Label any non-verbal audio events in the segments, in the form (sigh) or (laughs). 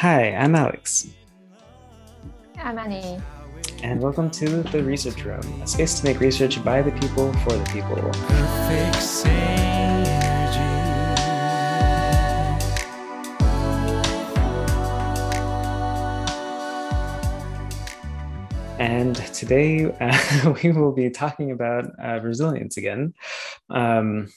Hi, I'm Alex. I'm Annie. And welcome to The Research Room, a space to make research by the people for the people. Perfect And today (laughs) uh, we will be talking about uh, resilience again. Um,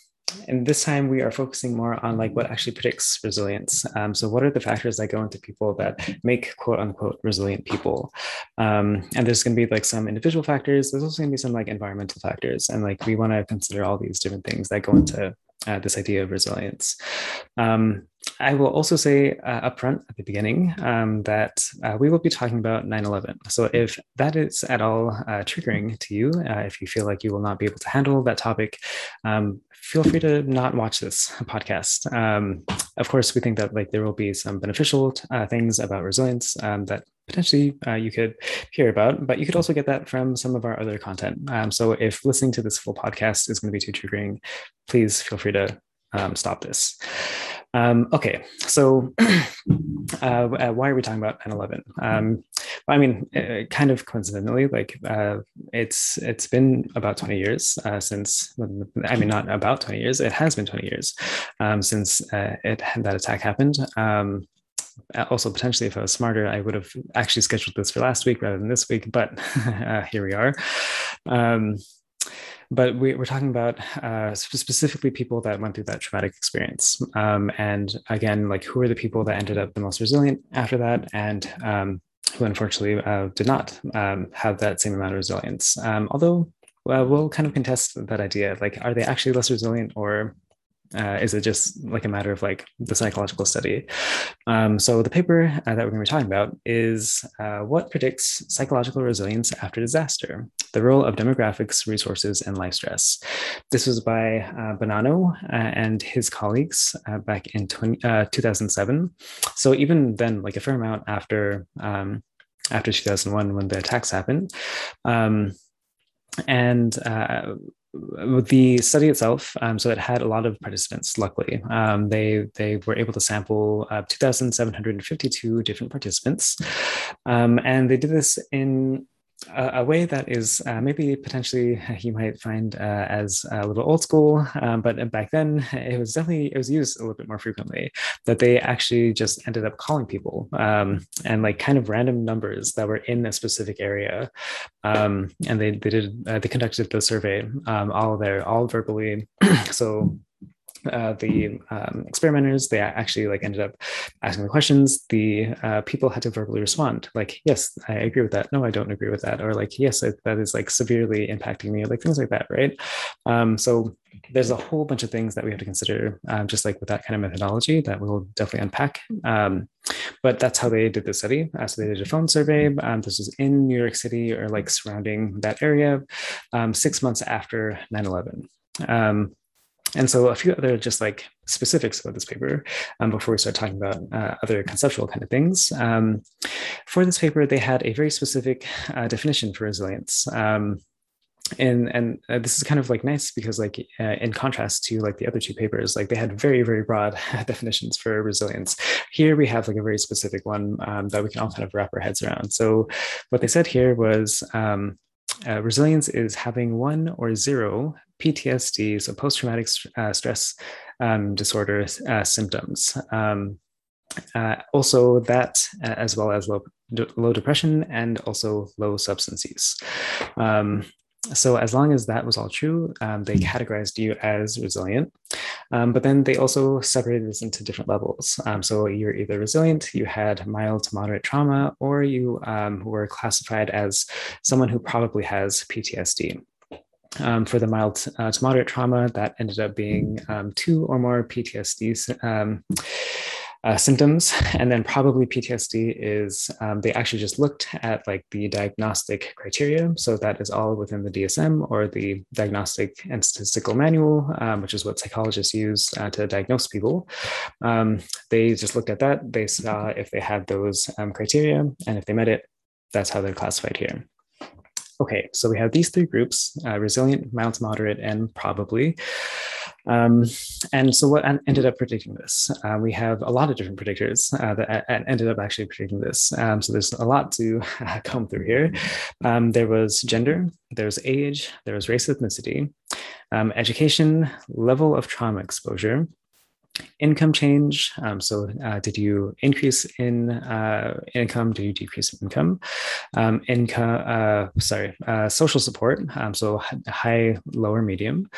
and this time we are focusing more on like what actually predicts resilience. Um, so what are the factors that go into people that make quote unquote resilient people? Um, and there's going to be like some individual factors. There's also going to be some like environmental factors, and like we want to consider all these different things that go into uh, this idea of resilience. Um, I will also say uh, upfront at the beginning um, that uh, we will be talking about 9 11. So, if that is at all uh, triggering to you, uh, if you feel like you will not be able to handle that topic, um, feel free to not watch this (laughs) podcast. Um, of course, we think that like there will be some beneficial uh, things about resilience um, that potentially uh, you could hear about, but you could also get that from some of our other content. Um, so if listening to this full podcast is going to be too triggering, please feel free to um, stop this. Um, okay, so (clears throat) uh, uh, why are we talking about 9/11? Um, I mean, uh, kind of coincidentally, like uh, it's it's been about 20 years uh, since. I mean, not about 20 years. It has been 20 years um, since uh, it that attack happened. Um, also potentially if i was smarter i would have actually scheduled this for last week rather than this week but (laughs) here we are um, but we, are talking about uh, specifically people that went through that traumatic experience um, and again like who are the people that ended up the most resilient after that and um, who unfortunately uh, did not um, have that same amount of resilience. Um, although well, we'll kind of contest that idea like are they actually less resilient or uh, is it just like a matter of like the psychological study? Um, so the paper uh, that we're going to be talking about is uh, what predicts psychological resilience after disaster: the role of demographics, resources, and life stress. This was by uh, Bonanno uh, and his colleagues uh, back in 20, 2007. So even then, like a fair amount after um, after 2001 when the attacks happened. Um, and uh, the study itself, um, so it had a lot of participants. Luckily, um, they they were able to sample uh, 2,752 different participants, um, and they did this in a, way that is uh, maybe potentially (laughs) you might find uh, as a little old school, um, but back then it was definitely it was used a little bit more frequently. That they actually just ended up calling people um, and like kind of random numbers that were in a specific area, um, and they they did uh, they conducted the survey um, all there all verbally. (clears throat) so uh, the um, experimenters they actually like ended up asking the questions. The uh, people had to verbally respond like yes i agree with that. No i don't agree with that or like yes that is like severely impacting me like things like that right? Um, so there's a whole bunch of things that we have to consider um, just like with that kind of methodology that we'll definitely unpack. Um, but that's how they did the study. Uh, so they did a phone survey. Um, this was in new york city or like surrounding that area um, six months after 9-11 and so a few other just like specifics about this paper um, before we start talking about uh, other conceptual kind of things. Um, for this paper, they had a very specific uh, definition for resilience. Um, and and uh, this is kind of like nice because like uh, in contrast to like the other two papers like they had very very broad (laughs) definitions for resilience here we have like a very specific one um, that we can all kind of wrap our heads around so what they said here was um, uh, resilience is having one or zero PTSD, so post traumatic uh, stress um, disorder uh, symptoms. Um, uh, also, that uh, as well as low, low depression and also low substance use. Um, so, as long as that was all true, um, they categorized you as resilient. Um, but then they also separated this into different levels. Um, so, you're either resilient, you had mild to moderate trauma, or you were classified as someone who probably has PTSD. Um, for the mild uh, to moderate trauma, that ended up being um, two or more PTSD um, uh, symptoms. (laughs) And then probably PTSD is um, they actually just looked at like the diagnostic criteria. So that is all within the DSM or the Diagnostic and Statistical Manual, um, which is what psychologists use uh, to diagnose people. Um, they just looked at that. They saw if they had those criteria, and if they met it, that's how they're classified here. Okay, so we have these three groups, uh, resilient, mild to moderate, and probably. Um, and so what ended up predicting this? Uh, we have a lot of different predictors uh, that ended up actually predicting this. Um, so there's a lot to (laughs) come through here. Um, there was gender, there was age, there was race ethnicity, um, education, level of trauma exposure, income change. Um, so, uh, did you increase in uh, income? Do you decrease in income? Um, income, uh, sorry, uh, social support. Um, so, high, lower, medium.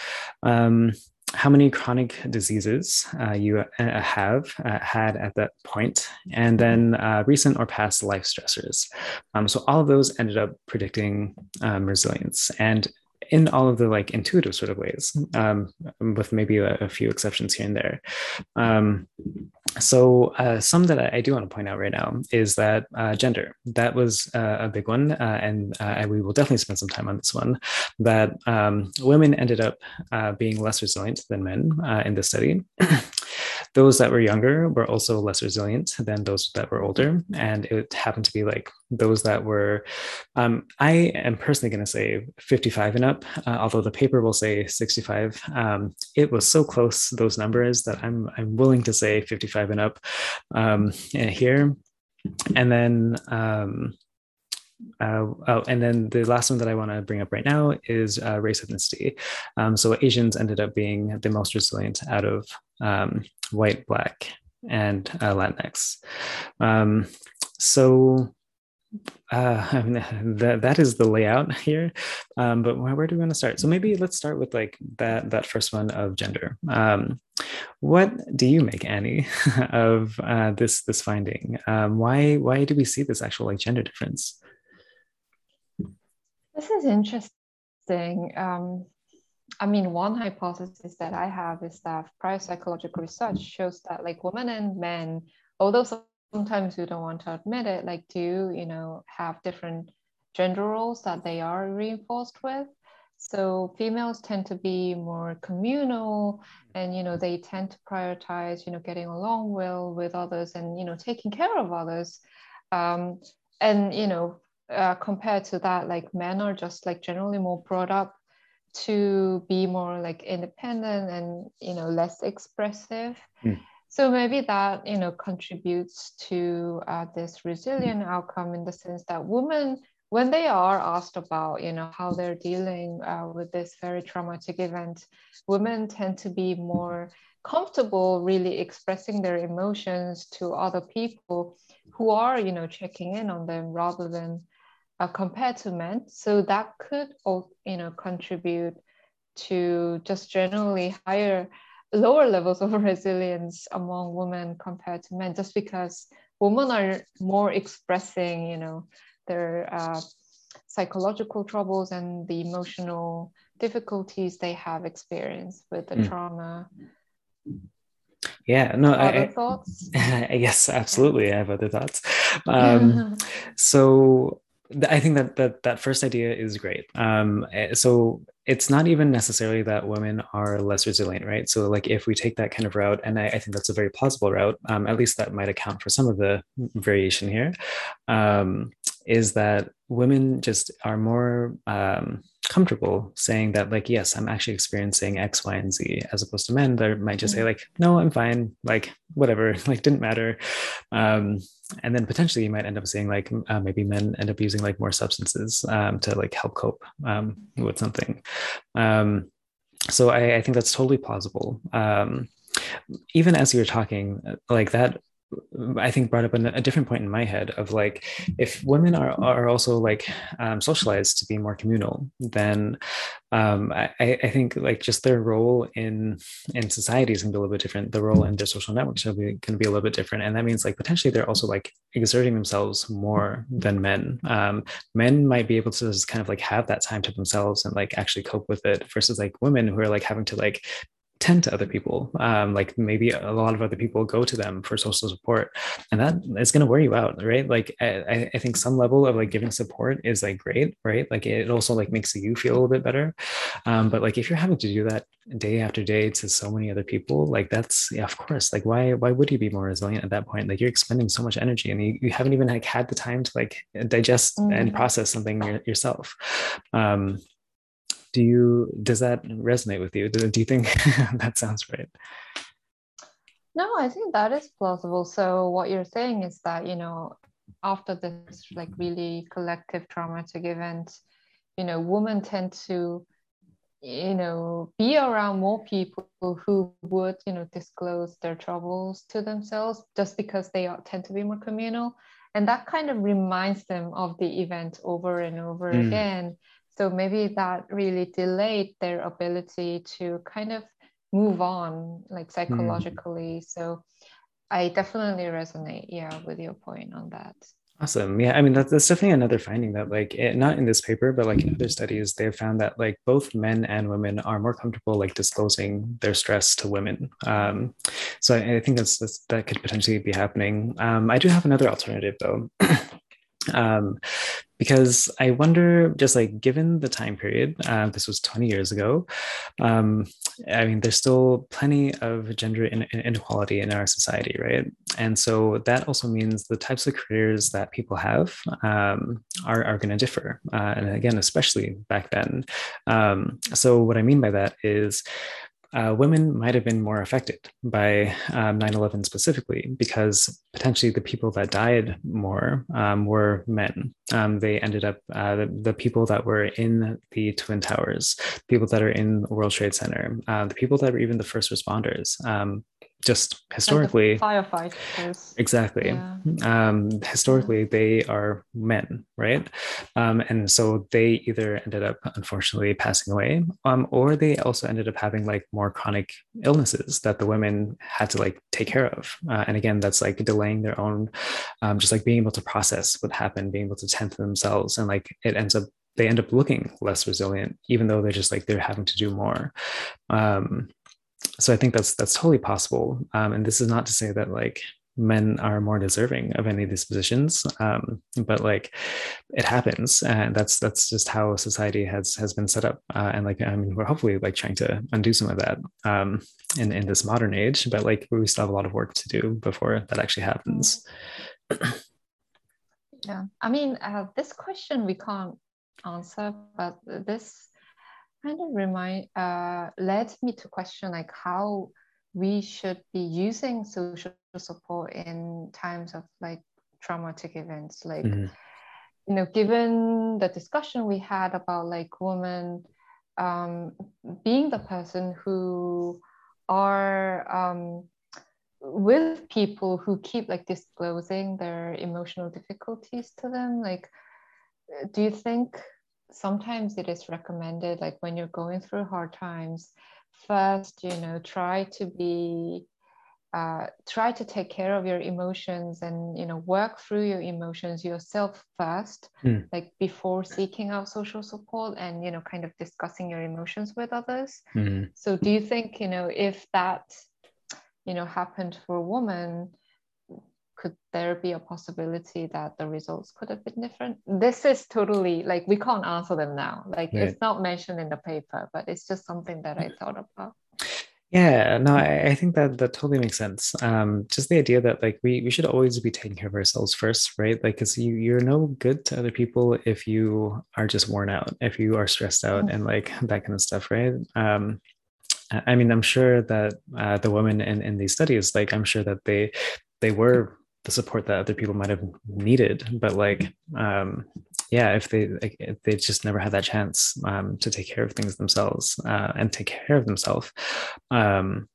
How many chronic diseases uh, you uh, have had at that point, and then recent or past life stressors. Um, so, all of those ended up predicting um, resilience. And in all of the like intuitive sort of ways, um, with maybe a, a, few exceptions here and there. Um, so uh, some that I, do want to point out right now is that uh, gender that was uh, a big one, uh, and, uh, we will definitely spend some time on this one. That um, women ended up uh, being less resilient than men in this study. (clears throat) those that were younger were also less resilient than those that were older. And it happened to be like those that were, um, I am personally going to say 55 and up, uh, although the paper will say 65. Um, it was so close, those numbers, that I'm, I'm willing to say 55 and up um, here. And then um, uh, oh, and then the last one that I want to bring up right now is uh, race ethnicity. Um, so Asians ended up being the most resilient out of um, white, black, and uh, Latinx. Um, so uh, (laughs) I mean, (laughs) that, that is the layout (laughs) here. Um, but where, where, do we want to start? So maybe let's start with like that that first one of gender. Um, what do you make, Annie, of uh, this this finding? Um, why why do we see this actual like gender difference? This is interesting. Um, I mean, one hypothesis that I have is that prior psychological research shows that like women and men, although sometimes we don't want to admit it, like do, you know, have different gender roles that they are reinforced with. So females tend to be more communal and, you know, they tend to prioritize, you know, getting along well with others and, you know, taking care of others. Um, and, you know, uh, compared to that, like men are just like generally more brought up to be more like independent and you know less expressive. Mm. So maybe that you know contributes to uh, this resilient outcome in the sense that women, when they are asked about you know how they're dealing uh, with this very traumatic event, women tend to be more comfortable really expressing their emotions to other people who are you know checking in on them rather than uh, compared to men. So that could, you know, contribute to just generally higher, lower levels of (laughs) resilience among women compared to men, just because women are more expressing, you know, their uh, psychological troubles and the emotional difficulties they have experienced with the mm. trauma. Yeah, no, other I, thoughts? (laughs) yes, absolutely. I have other thoughts. (laughs) Um, so I think that that that first idea is great. Um, eh, so it's not even necessarily that women are less resilient, right? So like if we take that kind of route, and I, I think that's a very plausible route, um, at least that might account for some of the variation here. Um, is that women just are more um, comfortable saying that like yes i'm actually experiencing x y and z as opposed to men that might just mm-hmm. say like no i'm fine. Like whatever. (laughs) Like didn't matter. Um, and then potentially you might end up seeing like uh, maybe men end up using like more substances um, to like help cope um, with something. Um, so I, I, think that's totally plausible. Um, even as you were talking like that I think brought up a, different point in my head of like if women are are also like um, socialized to be more communal, then um, I, I think like just their role in in society is going to be a little bit different. The role in their social networks are going to be a little bit different, and that means like potentially they're also like exerting themselves more than men. Um, men might be able to just kind of like have that time to themselves and like actually cope with it, versus like women who are like having to like tend to other people. Um, like maybe a lot of other people go to them for social support, and that is going to wear you out, right? Like I, I think some level of like giving support is like great, right? Like it also like makes you feel a little bit better. Um, but like if you're having to do that day after day to so many other people, like that's yeah, of course. Like why why would you be more resilient at that point? Like you're expending so much energy, and you, you haven't even like had the time to like digest mm-hmm. and process something yourself. Um, do you does that resonate with you? Do, do you think (laughs) that sounds right? No, I think that is plausible. So what you're saying is that you know after this like really collective traumatic event, you know, women tend to you know be around more people who would you know disclose their troubles to themselves just because they are, tend to be more communal and that kind of reminds them of the event over and over mm. again so maybe that really delayed their ability to kind of move on like hmm. psychologically mm. so i definitely resonate yeah with your point on that Awesome. Yeah. I mean, that's, that's definitely another finding that, like, it, not in this paper, but like in other studies, they've found that like both men and women are more comfortable like disclosing their stress to women. Um, so I, I think that's, that's, that could potentially be happening. Um, I do have another alternative though. (clears throat) um, because I wonder, just like given the time period, uh, this was 20 years ago, um, I mean, there's still plenty of gender in- inequality in our society, right? And so that also means the types of careers that people have um, are, are going to differ. Uh, and again, especially back then. Um, so, what I mean by that is, uh, women might have been more affected by um, 9-11 specifically because potentially the people that died more um, were men. Um, they ended up uh, the, the, people that were in the twin towers people that are in world trade center uh, the people that were even the first responders um, just historically like firefighters exactly. Yeah. um, historically they are men right? Um, and so they either ended up unfortunately passing away um, or they also ended up having like more chronic illnesses that the women had to like take care of. Uh, and again that's like delaying their own um, just like being able to process what happened being able to tend to themselves and like it ends up they end up looking less resilient even though they're just like they're having to do more. Um, so I think that's that's totally possible. Um, and this is not to say that like men are more deserving of any of these positions, um, but like it happens, and that's that's just how society has has been set up. Uh, and like I mean, we're hopefully like trying to undo some of that um, in in this modern age, but like we still have a lot of work to do before that actually happens. yeah, I mean, uh, this question we can't answer, but this kind of remind uh, led me to question like how we should be using social support in times of like traumatic events like mm-hmm. you know given the discussion we had about like women um, being the person who are um, with people who keep like disclosing their emotional difficulties to them like do you think sometimes it is recommended like when you're going through hard times first you know try to be uh, try to take care of your emotions and you know work through your emotions yourself first mm. like before seeking out social support and you know kind of discussing your emotions with others mm. so do you think you know if that you know happened for a woman could there be a possibility that the results could have been different? This is totally like we can't answer them now. Like right. it's not mentioned in the paper, but it's just something that I thought about. Yeah, no, I, I think that that totally makes sense. Um, just the idea that like we we should always be taking care of ourselves first, right? Like, cause you you're no good to other people if you are just worn out, if you are stressed out, mm-hmm. and like that kind of stuff, right? Um, I mean, I'm sure that uh, the women in, in these studies, like, I'm sure that they they were the support that other people might have needed but like um yeah if they like, if they just never had that chance um to take care of things themselves uh, and take care of themselves um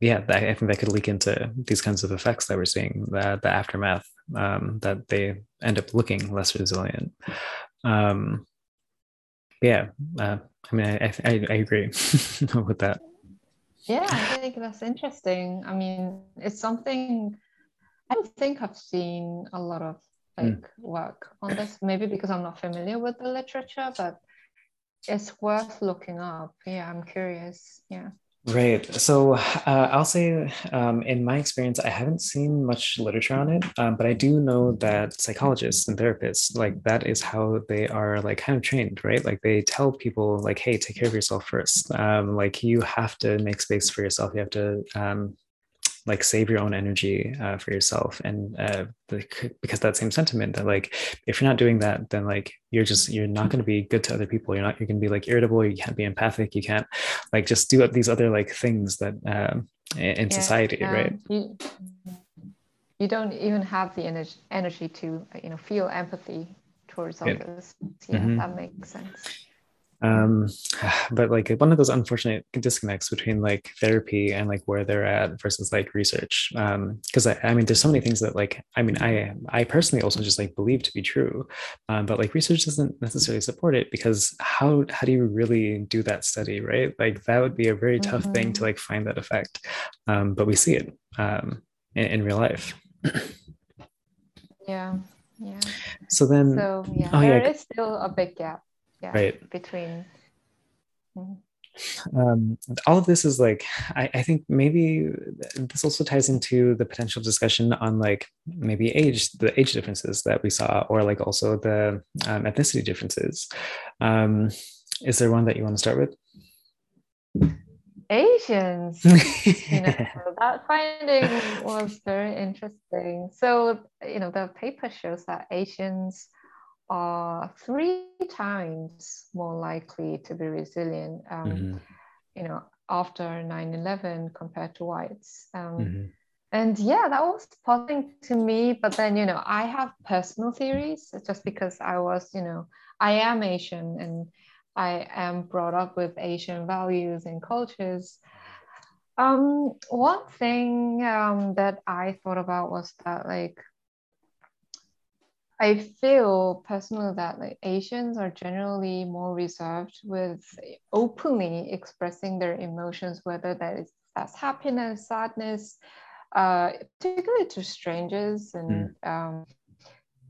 yeah I, I think that could leak into these kinds of effects that we're seeing the, the aftermath um that they end up looking less resilient. Um yeah uh, i mean i i, I agree (laughs) with that. Yeah i think that's interesting. I mean it's something I don't think I've seen a lot of hmm. like mm. work on this. Maybe because I'm not familiar with the literature, but it's worth looking up. Yeah, I'm curious. Yeah. Right. So uh, I'll say, um, in my experience, I haven't seen much literature on it, um, but I do know that psychologists and therapists, like that is how they are like kind of trained, right? Like they tell people, like, hey, take care of yourself first. Um, like you have to make space for yourself. You have to um, like save your own energy uh, for yourself. And uh, because that same sentiment that like if you're not doing that then like you're just you're not going to be good to other people. You're not you're going to be like irritable. You can't be empathic. You can't like just do these other like things that um, in yeah, society yeah. right? You, you don't even have the energy energy to you know feel empathy towards others. Yeah, mm-hmm. that makes sense um (sighs) but like one of those unfortunate disconnects between like therapy and like where they're at versus like research um because I, I mean there's so many things that like i mean i i personally also just like believe to be true um, but like research doesn't necessarily support it because how how do you really do that study right like that would be a very tough mm-hmm. thing to mm-hmm. like find that effect um but we see it um in, in real life yeah yeah so then so yeah oh, there yeah. is still a big gap yeah right. between. Mm-hmm. um, all of this is like I, I, think maybe this also ties into the potential discussion on like maybe age the age differences that we saw or like also the um, ethnicity differences. Um, is there one that you want to start with? Asians. (laughs) You know that finding was very interesting. So you know the paper shows that asians are three times more likely to be resilient, um, mm-hmm. you know, after 9-11 compared to whites. Um, mm-hmm. And yeah, that was puzzling to me. But then, you know, I have personal theories just because I was, you know, I am Asian and I am brought up with Asian values and cultures. Um, one thing um, that I thought about was that, like, I feel personally that like Asians are generally more reserved with openly expressing their emotions, whether that is that's happiness, sadness, uh, particularly to strangers and mm. um,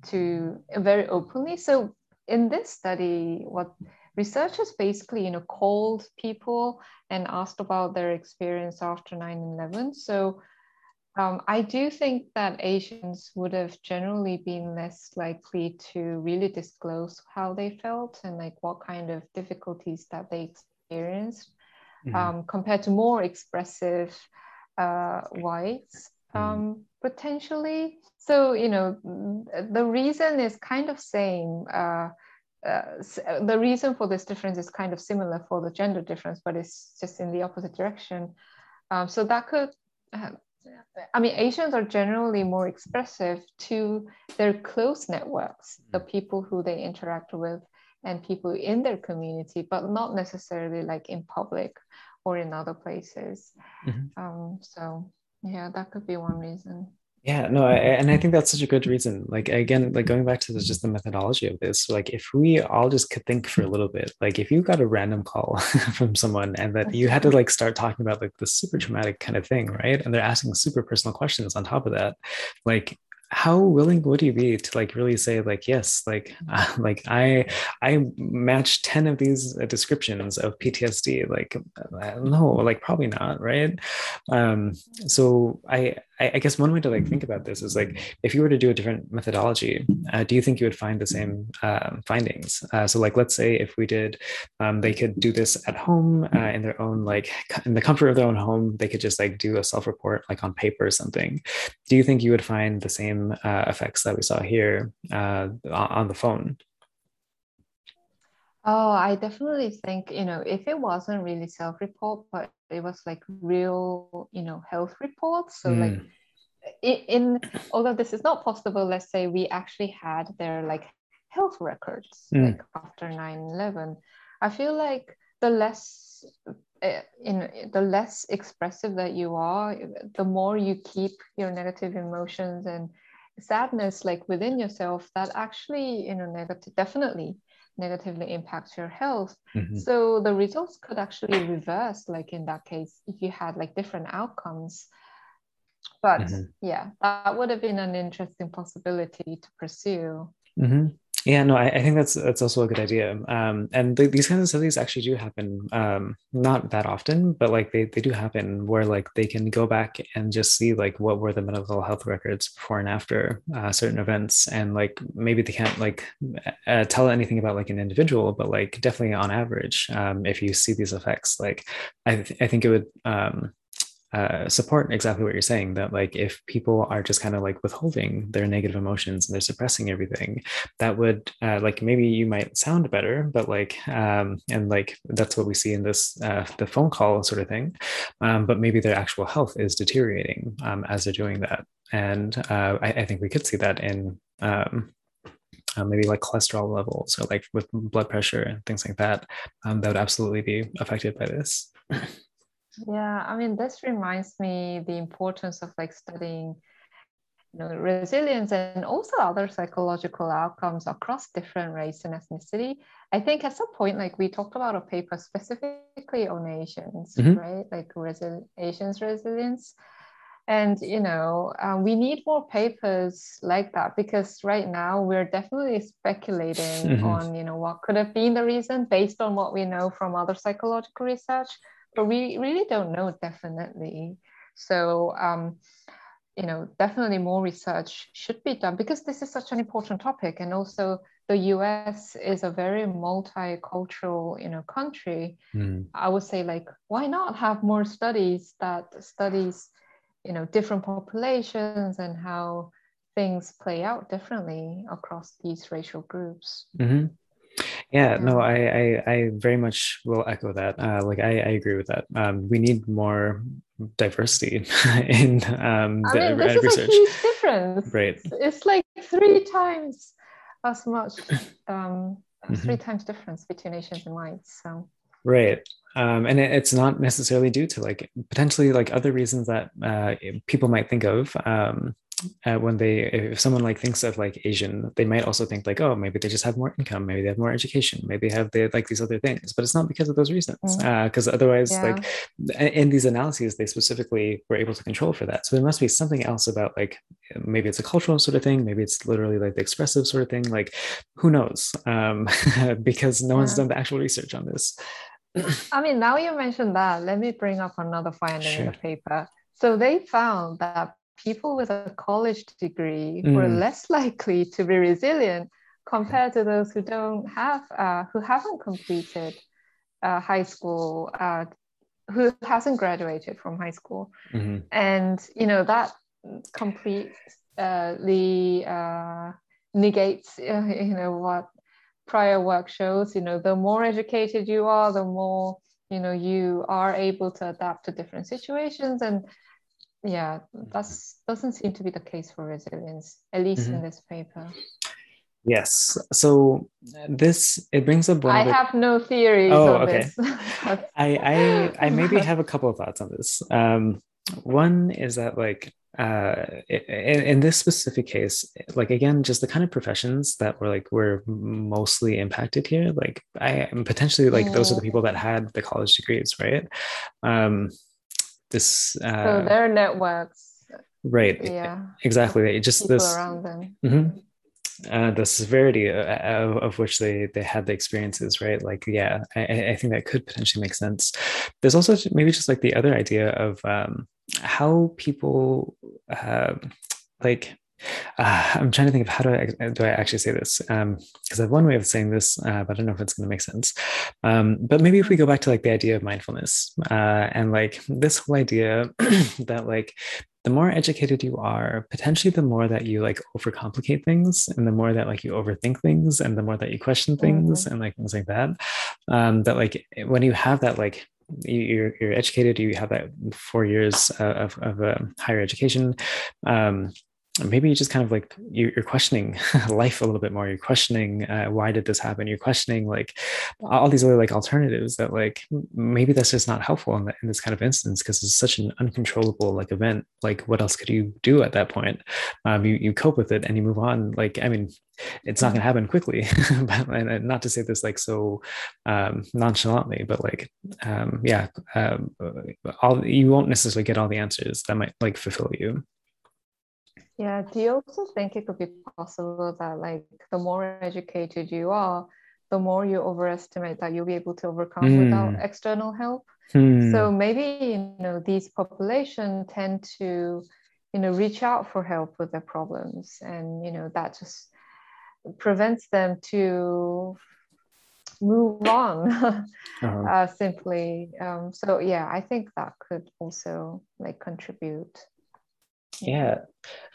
to very openly. So in this study, what researchers basically you know called people and asked about their experience after 9-11. So um, I do think that Asians would have generally been less likely to really disclose how they felt and like what kind of difficulties that they experienced mm-hmm. um, compared to more expressive uh, whites mm-hmm. um, potentially. So, you know, the reason is kind of same. Uh, uh, the reason for this difference is kind of similar for the gender difference, but it's just in the opposite direction. Um, so that could uh, I mean, Asians are generally more expressive to their close networks, the mm. people who they interact with and people in their community, but not necessarily like in public or in other places. Mm-hmm. Um, so, yeah, that could be one reason yeah no I, and i think that's such a good reason like again like going back to just the methodology of this like if we all just could think for a little bit like if you got a random call (laughs) from someone and that you had to like start talking about like the super traumatic kind of thing right? And they're asking super personal questions on top of that like how willing would you be to like really say like yes like uh, (laughs) like i i match 10 of these uh, descriptions of ptsd like uh, no like probably not right? Um so i I, guess one way to like think about this is like if you were to do a different methodology, uh, do you think you would find the same uh, findings? Uh, so like let's say if we did, um, they could do this at home uh, in their own like in the comfort of their own home. They could just like do a self report like on paper or something. Do you think you would find the same uh, effects that we saw here uh, on the phone? Oh, I definitely think, you know, if it wasn't really self-report, but it was like real, you know, health reports. So mm. like in, in, although this is not possible, let's say we actually had their like health records mm. like after 9-11. I feel like the less uh, in the less expressive that you are, the more you keep your negative emotions and sadness like within yourself that actually you know negative definitely negatively impact your health. Mm-hmm. So the results could actually reverse, like in that case, if you had like different outcomes. But mm-hmm. yeah, that would have been an interesting possibility to pursue. Mm-hmm. Yeah, no, I, I, think that's that's also a good idea. Um, and the, these kinds of studies actually do happen, um, not that often, but like they, they do happen where like they can go back and just see like what were the mental health records before and after uh, certain events, and like maybe they can't like uh, tell anything about like an individual, but like definitely on average, um, if you see these effects, like I th- I think it would um, uh, support exactly what you're saying that like if people are just kind of like withholding their negative emotions and they're suppressing everything that would uh, like maybe you might sound better but like um, and like that's what we see in this uh, the phone call sort of thing um, but maybe their actual health is deteriorating um, as they're doing that. And uh, I, I, think we could see that in um, uh, maybe like cholesterol levels or like with blood pressure and things like that um, that would absolutely be affected by this (laughs) yeah i mean this reminds me the importance of like studying you know resilience and also other psychological outcomes across different race and ethnicity i think at some point like we talked about a paper specifically on asians mm-hmm. right like resi- asians resilience and you know um, we need more papers like that because right now we're definitely speculating (laughs) mm-hmm. on you know what could have been the reason based on what we know from other psychological research but we really don't know definitely so um, you know definitely more research should be done because this is such an important topic and also the us is a very multicultural you know country mm. i would say like why not have more studies that studies you know different populations and how things play out differently across these racial groups mm-hmm. Yeah, no I, I, I very much will echo that. Uh, like I, I agree with that. Um, we need more diversity (laughs) in um, the I mean, this research. is a huge difference. Right. It's like three times as much (laughs) um, mm-hmm. three times difference between asians and whites so. Right. Um, and it, it's not necessarily due to like potentially like other reasons that uh, people might think of um, uh, when they if someone like thinks of like asian they might also think like oh maybe they just have more income maybe they have more education maybe they have they like these other things but it's not because of those reasons because mm. uh, otherwise yeah. like in these analyses they specifically were able to control for that so there must be something else about like maybe it's a cultural sort of thing maybe it's literally like the expressive sort of thing like who knows um, (laughs) because no yeah. one's done the actual research on this I mean, now you mentioned that, let me bring up another finding sure. in the paper. So they found that people with a college degree mm. were less (laughs) likely to be resilient compared to those who don't have, uh, who haven't completed uh, high school, uh, who hasn't graduated from high school, mm-hmm. and you know that completely uh, negates, (laughs) you know, what prior work shows, you know, the more educated you are, the more, you know, you are able to adapt to different situations. And yeah, that doesn't seem to be the case for resilience, at least mm-hmm. in this paper. Yes. So this it brings up one. I have no theories. Oh, okay. (laughs) I I I maybe (laughs) have a couple of thoughts on this. Um, one is that like uh, in, in, this specific case, like again, just the kind of professions that were like were mostly impacted here. Like I am potentially like those are the people that had the college degrees, right? Um, this uh, so their networks, right? Yeah, exactly. Just people this around them. Mm-hmm uh, the severity of, of, of, which they they had the experiences right like yeah I, I, think that could potentially make sense there's also maybe just like the other idea of um, how people uh, like uh, I'm trying to think of how do I do I actually say this because um, I have one way of saying this, uh, but I don't know if it's going to make sense. Um, but maybe if we go back to like the idea of mindfulness uh, and like this whole idea (clears throat) that like the more educated you are, potentially the more that you like overcomplicate things, and the more that like you overthink things, and the more that you question things, mm-hmm. and like things like that. Um, that like when you have that like you're, you're educated you have that four years of, of uh, higher education um, maybe you just kind of like you're questioning (laughs) life a little bit more. You're questioning uh, why did this happen? You're questioning like all these other like alternatives that like maybe that's just not helpful in, the, in this kind of instance because it's such an uncontrollable like event. Like what else could you do at that point? Um, you, you cope with it and you move on. Like i mean it's not going to happen quickly (laughs) but and not to say this like so um, nonchalantly but like um, yeah um, all you won't necessarily get all the answers that might like fulfill you yeah. Do you also think it could be possible that like the more educated you are, the more you overestimate that you'll be able to overcome mm. without external help? Mm. So maybe you know these population tend to you know reach out for help with their problems, and you know that just prevents them to move on (laughs) uh-huh. uh, simply um, so yeah i think that could also like contribute yeah.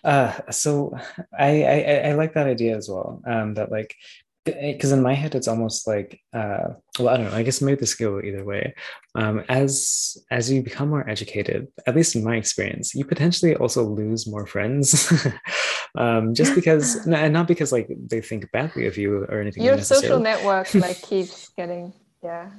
Uh, so I, I i like that idea as well um that like because in my head it's almost like uh, well i don't know i guess maybe this could go either way um, as as you become more educated at least in my experience you potentially also lose more friends (laughs) um, just because (laughs) and not because like they think badly of you or anything your social network like (laughs) keeps getting yeah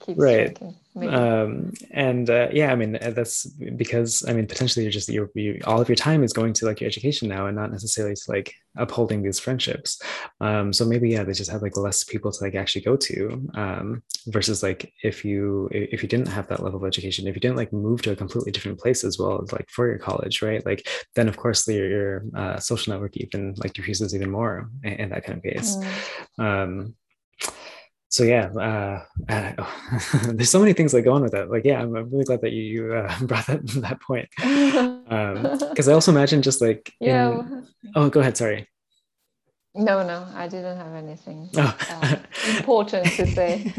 keeps right um, and uh, yeah i mean uh, that's because i mean potentially you're just you're, you all of your time is going to like your education now and not necessarily to like upholding these friendships. Um, so maybe yeah they just have like less people to like actually go to um, versus like if you if you didn't have that level of education if you didn't like move to a completely different place as well as like for your college right? Like then of course your, your uh, social network even like decreases even more in, in that kind of case. Mm. So yeah, uh, uh, (laughs) there's so many things that go on with that. Like, yeah, I'm, I'm really glad that you, you uh, (laughs) brought that (laughs) that point. Because um, I also imagine just like yeah. In... Oh, go ahead. Sorry. No, no, I didn't have anything oh. uh, important to say.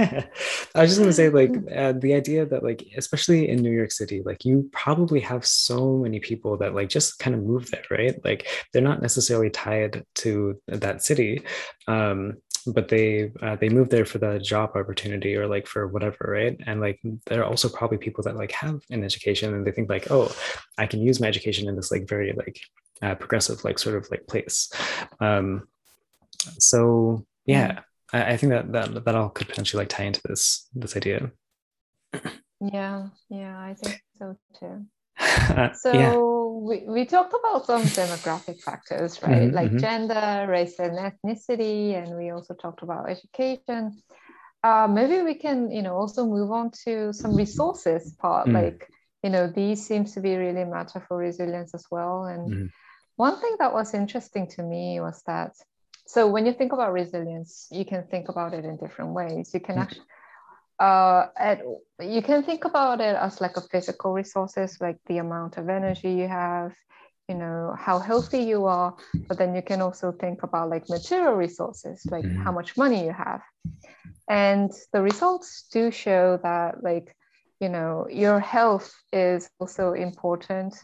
I was just going to say, like, uh, the idea that, like, especially in New York City, like, you probably have so many people that, like, just kind of move there, right? Like, they're not necessarily tied to that city. Um, but they uh, they move there for the job opportunity or like for whatever right? And like there are also probably people that like have an education and they think like oh i can use my education in this like very like uh, progressive like sort of like place. Um so yeah I, I think that that that all could potentially like tie into this this idea. Yeah yeah i think so too. (laughs) So yeah. We, we talked about some (laughs) demographic factors, right? Mm-hmm, like mm-hmm. gender, race, and ethnicity, and we also talked about education. Uh, maybe we can, you know, also move on to some resources part. Mm. Like, you know, these seems to be really matter for resilience as well. And mm. one thing that was interesting to me was that, so when you think about resilience, you can think about it in different ways. You can mm. actually uh, at, you can think about it as like a physical resources, like the amount of energy you have, you know, how healthy you are. But then you can also think about like material resources, like mm-hmm. how much money you have. And the results do show that like, you know, your health is also important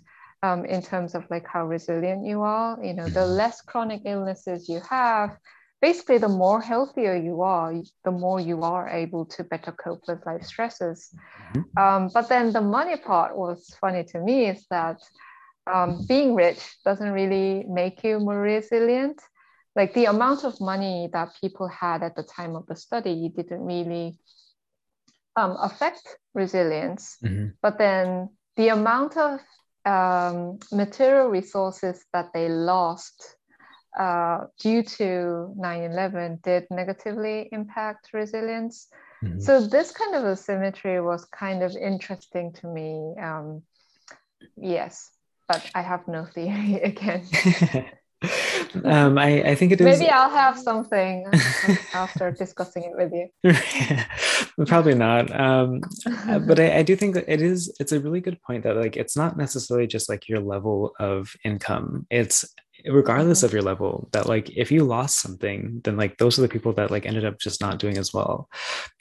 um, in terms of like how resilient you are. You know, the less chronic illnesses you have, basically the more healthier you are the more you are able to better cope with life stresses mm-hmm. um, but then the money part was funny to me is that um, being rich doesn't really make you more resilient like the amount of money that people had at the time of the study didn't really um, affect resilience mm-hmm. but then the amount of um, material resources that they lost uh, due to 9-11 did negatively impact resilience. Mm-hmm. So this kind of asymmetry was kind of interesting to me. Um, yes, but I have no theory (laughs) again. (laughs) um, I, I think it is. Maybe I'll have something (laughs) after discussing it with you. Probably not. Um, but I, I, do think that it is. It's a really good point that like it's not necessarily just like your level of income. It's regardless of your level that like if you lost something then like those are the people that like ended up just not doing as well.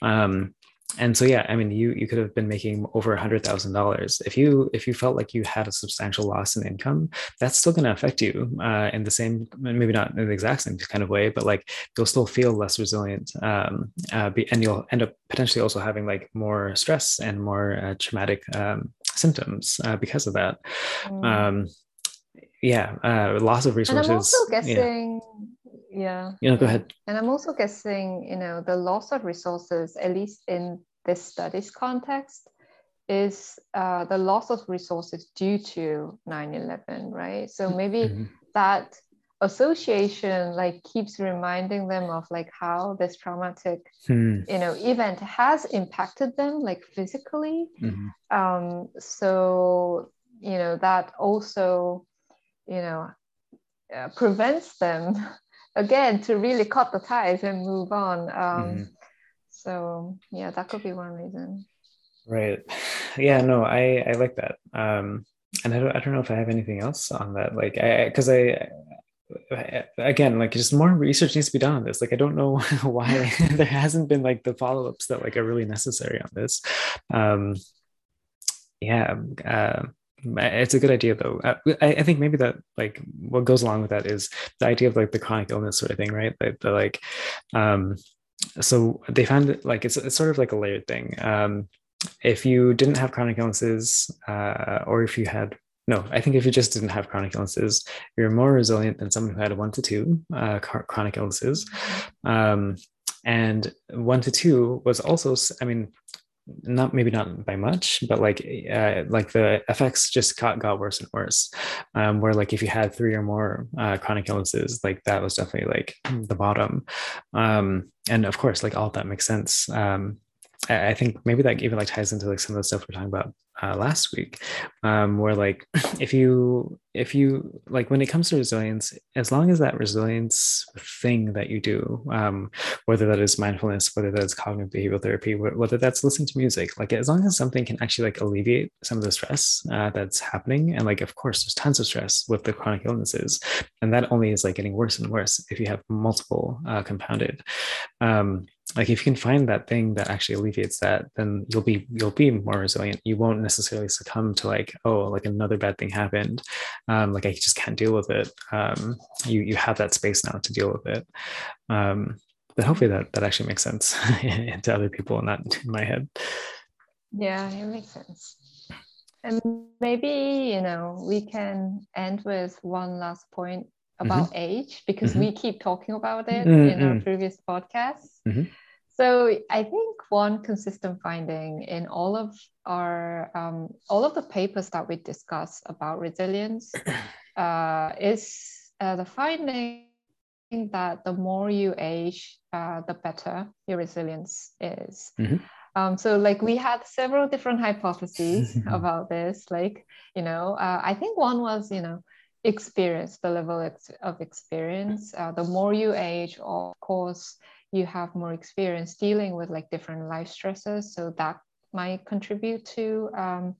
Um and so yeah i mean you you could have been making over a hundred thousand dollars. If you if you felt like you had a substantial loss in income that's still going to affect you uh, in the same maybe not in the exact same kind of way but like you'll still feel less resilient um, uh, be, and you'll end up potentially also having like more stress and more uh, traumatic um, symptoms uh, because of that. Mm. um, yeah, uh, loss of resources. And I'm also guessing, yeah. yeah. You know, go ahead. And I'm also guessing, you know, the loss of resources, at least in this studies context, is uh, the loss of resources due to 9-11, right? So maybe mm-hmm. that association like keeps reminding them of like how this traumatic hmm. you know event has impacted them like physically mm-hmm. um so you know that also you know uh, prevents them (laughs) again to really cut the ties and move on. Um, mm-hmm. so yeah that could be one reason. Right. Yeah no i i like that. Um and i don't, I don't know if i have anything else on that like i because I, again like just more research needs to be done on this. Like i don't know (laughs) why (laughs) there hasn't been like the follow-ups that like are really necessary on this. Um yeah uh, it's a good idea though. Uh, I, I, think maybe that like what goes along with that is the idea of like the chronic illness sort of thing right? The, the like um so they found it like it's, it's sort of like a layered thing. Um if you didn't have chronic illnesses uh, or if you had no, I think if you just didn't have chronic illnesses, you're more resilient than someone who had one to two uh, chronic illnesses. Um, and one to two was also, I mean, not maybe not by much, but like uh, like the effects just got, got worse and worse. Um, where like if you had three or more uh, chronic illnesses, like that was definitely like the bottom. Um, and of course, like all that makes sense. Um, I think maybe that even like ties into like some of the stuff we're talking about uh, last week, um, where like if you if you like when it comes to resilience, as long as that resilience thing that you do, um, whether that is mindfulness, whether that's cognitive behavioral therapy, whether that's listening to music, like as long as something can actually like alleviate some of the stress uh, that's happening, and like of course there's tons of stress with the chronic illnesses, and that only is like getting worse and worse if you have multiple uh, compounded. Um, like if you can find that thing that actually alleviates that then you'll be you'll be more resilient you won't necessarily succumb to like oh like another bad thing happened um, like i just can't deal with it um, you you have that space now to deal with it um, but hopefully that that actually makes sense (laughs) to other people and not in my head yeah it makes sense and maybe you know we can end with one last point about mm-hmm. age because mm-hmm. we keep talking about it mm-hmm. in our previous podcasts. So I think one consistent finding in all of our um, all of the papers that we discuss about resilience (coughs) uh, is uh, the finding that the more you age, uh, the better your resilience is. Mm-hmm. Um, so like we had several different hypotheses (laughs) about this. Like you know, uh, I think one was you know experience, the level of experience. Uh, the more you age, of course, you have more experience dealing with like different life stresses. So that might contribute to um,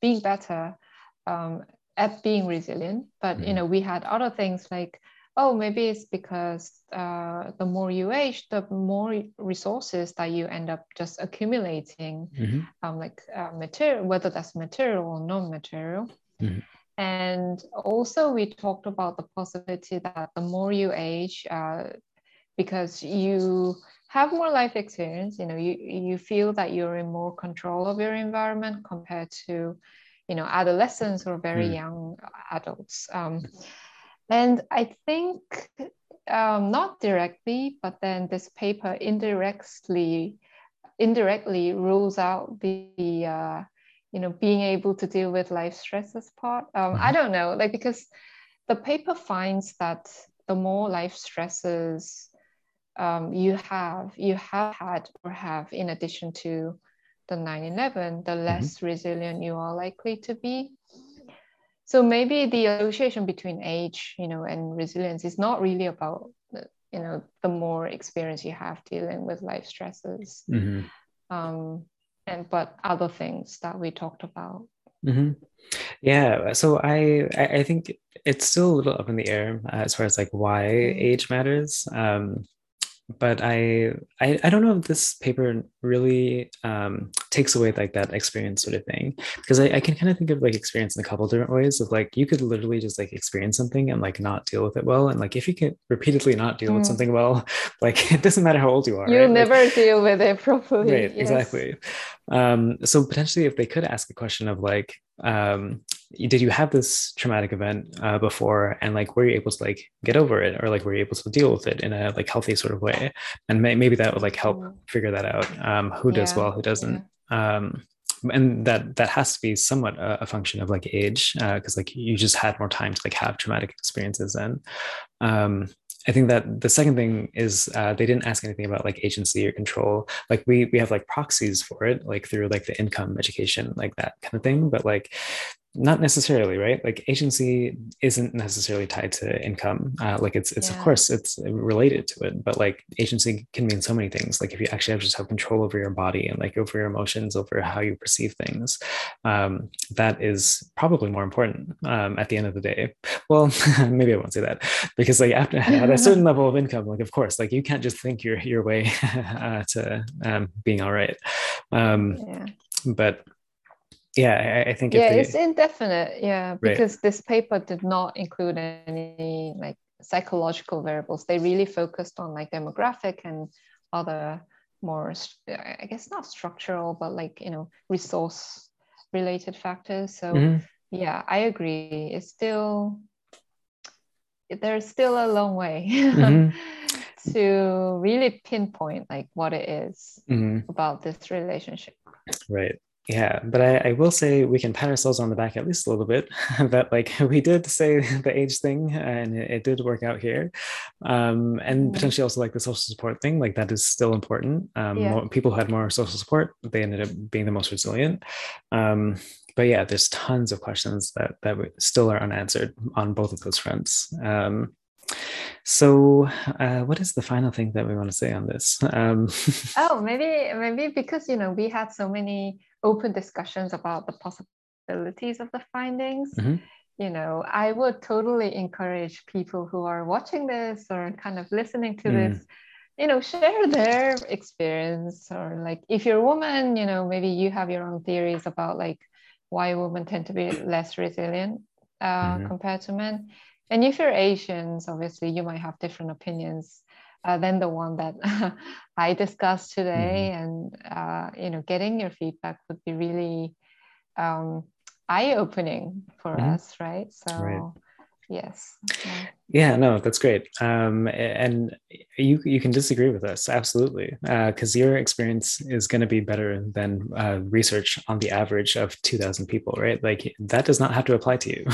being better um, at being resilient. But you mm-hmm. know, we had other things like, oh, maybe it's because uh, the more you age, the more resources that you end up just accumulating, mm-hmm. um, like uh, material, whether that's material or non-material. Mm-hmm. And also, we talked about the possibility that the more you age, uh, because you have more life experience, you know, you, you feel that you're in more control of your environment compared to, you know, adolescents or very mm. young adults. Um, and I think um, not directly, but then this paper indirectly indirectly rules out the uh, you know being able to deal with life stresses part um, mm-hmm. i don't know like because the paper finds that the more life stresses um, you have you have had or have in addition to the 9-11 the mm-hmm. less mm-hmm. resilient you are likely to be so maybe the association between age you know and resilience is not really about you know the more experience you have dealing with life stresses mm-hmm. um, and but other things that we talked about mm-hmm. yeah so I, I think it's still a little up in the air as far as like why mm-hmm. age matters um but I, I I don't know if this paper really um, takes away like that experience sort of thing because I, I can kind of think of like experience in a couple different ways of like you could literally just like experience something and like not deal with it well and like if you can repeatedly not deal mm. with something well (laughs) like it doesn't matter how old you are you right? never like, deal with it (laughs) properly right yes. exactly um, so potentially if they could ask a question of like um, did you have this traumatic event uh, before and like were you able to like get over it or like were you able to deal with it in a like healthy sort of way and may- maybe that would like help mm. figure that out um, who does yeah. well who doesn't yeah. um, and that that has to be somewhat a, a function of like age because uh, like you just had more time to like have traumatic experiences and um, I think that the second thing is uh, they didn't ask anything about like agency or control. Like we we have like proxies for it, like through like the income education, like that kind of thing. But like not necessarily right? Like agency isn't necessarily tied to income. Uh, like it's it's yeah. of course it's related to it but like agency can mean so many things. Like if you actually have just have control over your body and like over your emotions over how you perceive things um, that is probably more important um, at the end of the day. Well (laughs) maybe i won't say that because like after at a certain (laughs) level of income like of course like you can't just think your your way (laughs) uh, to um, being all right. Um, yeah. but yeah i, I think yeah it's indefinite yeah because right. this paper did not include any like psychological variables they really focused on like demographic and other more i guess not structural but like you know resource related factors so mm-hmm. yeah i agree it's still there's still a long way mm-hmm. (laughs) to really pinpoint like what it is mm-hmm. about this relationship right yeah, but I, I, will say we can pat ourselves on the back at least a little bit (laughs) that like (laughs) we did say (laughs) the age thing and it, it did work out here, um, and mm-hmm. potentially also like the social support thing like that is still important. Um, yeah. people who had more social support they ended up being the most resilient. Um, but yeah, there's tons of questions that that still are unanswered on both of those fronts. Um, so, uh, what is the final thing that we want to say on this? Um, oh, maybe maybe because you know we had so many open discussions about the possibilities of the findings. Mm-hmm. You know, I would totally encourage people who are watching this or kind of listening to mm. this, you know, share their experience or like if you're a woman, you know, maybe you have your own theories about like why women tend to be less resilient uh, mm-hmm. compared to men. And if you're Asians, obviously you might have different opinions uh, than the one that (laughs) I discussed today. Mm-hmm. And uh, you know, getting your feedback would be really um, eye-opening for mm-hmm. us, right? So. Right. Yes. Yeah. yeah. no, that's great. Um, and you you can disagree with us absolutely Uh, because uh, your experience is going to be better than uh, research on the average of two thousand people, right? Like that does not have to apply to you.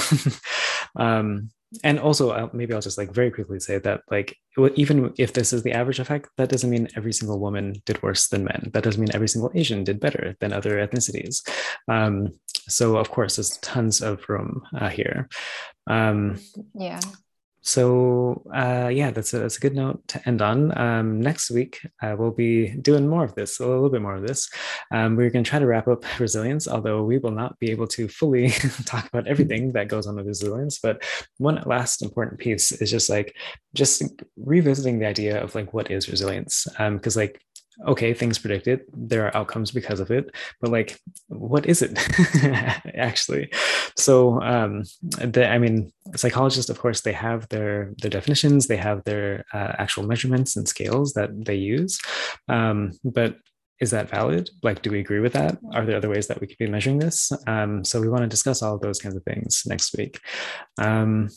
(laughs) um, and also maybe i'll just like very quickly say that like even if this is the average effect that doesn't mean every single woman did worse than men. That doesn't mean every single asian did better than other ethnicities. Um, so of course there's tons of room uh, here. Um, yeah so uh, yeah, that's a, that's a good note to end on. Um, next week, uh, we'll be doing more of this, a little bit more of this. Um, we're going to try to wrap up resilience, although we will not be able to fully (laughs) talk about everything that goes on with resilience. But one last important piece is just like just revisiting the idea of like what is resilience, because um, like okay, things predicted, there are outcomes because of it, but like, what is it (laughs) actually? So, um, the, I mean, psychologists, of course, they have their their definitions, they have their uh, actual measurements and scales that they use, um, but is that valid? Like, do we agree with that? Are there other ways that we could be measuring this? Um, so we want to discuss all those kinds of things next week. Um,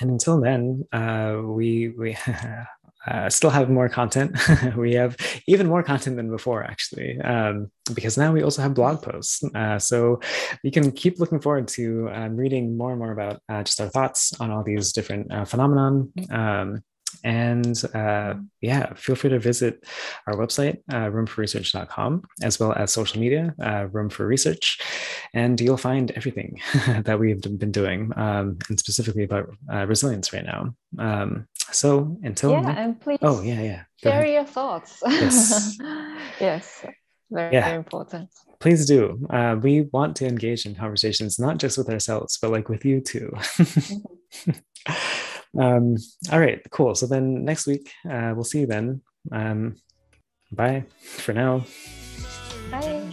and until then, uh, we we (laughs) uh, still have more content. (laughs) we have even more content than before, actually, um, because now we also have blog posts. Uh, so you can keep looking forward to um, reading more and more about uh, just our thoughts on all these different uh, phenomenon. Um, and uh, yeah, feel free to visit our website, uh, roomforresearch.com, as well as social media, uh, Room for Research. And you'll find everything (laughs) that we've been doing, um, and specifically about uh, resilience right now. Um, so until. Yeah, and please oh, yeah, yeah. share your thoughts. Yes. (laughs) yes, very, yeah. very important please do. Uh, we want to engage in conversations, not just with ourselves, but like with you too. (laughs) Um, all right, cool. So then next week, uh, we'll see you then. Um, bye for now. Bye.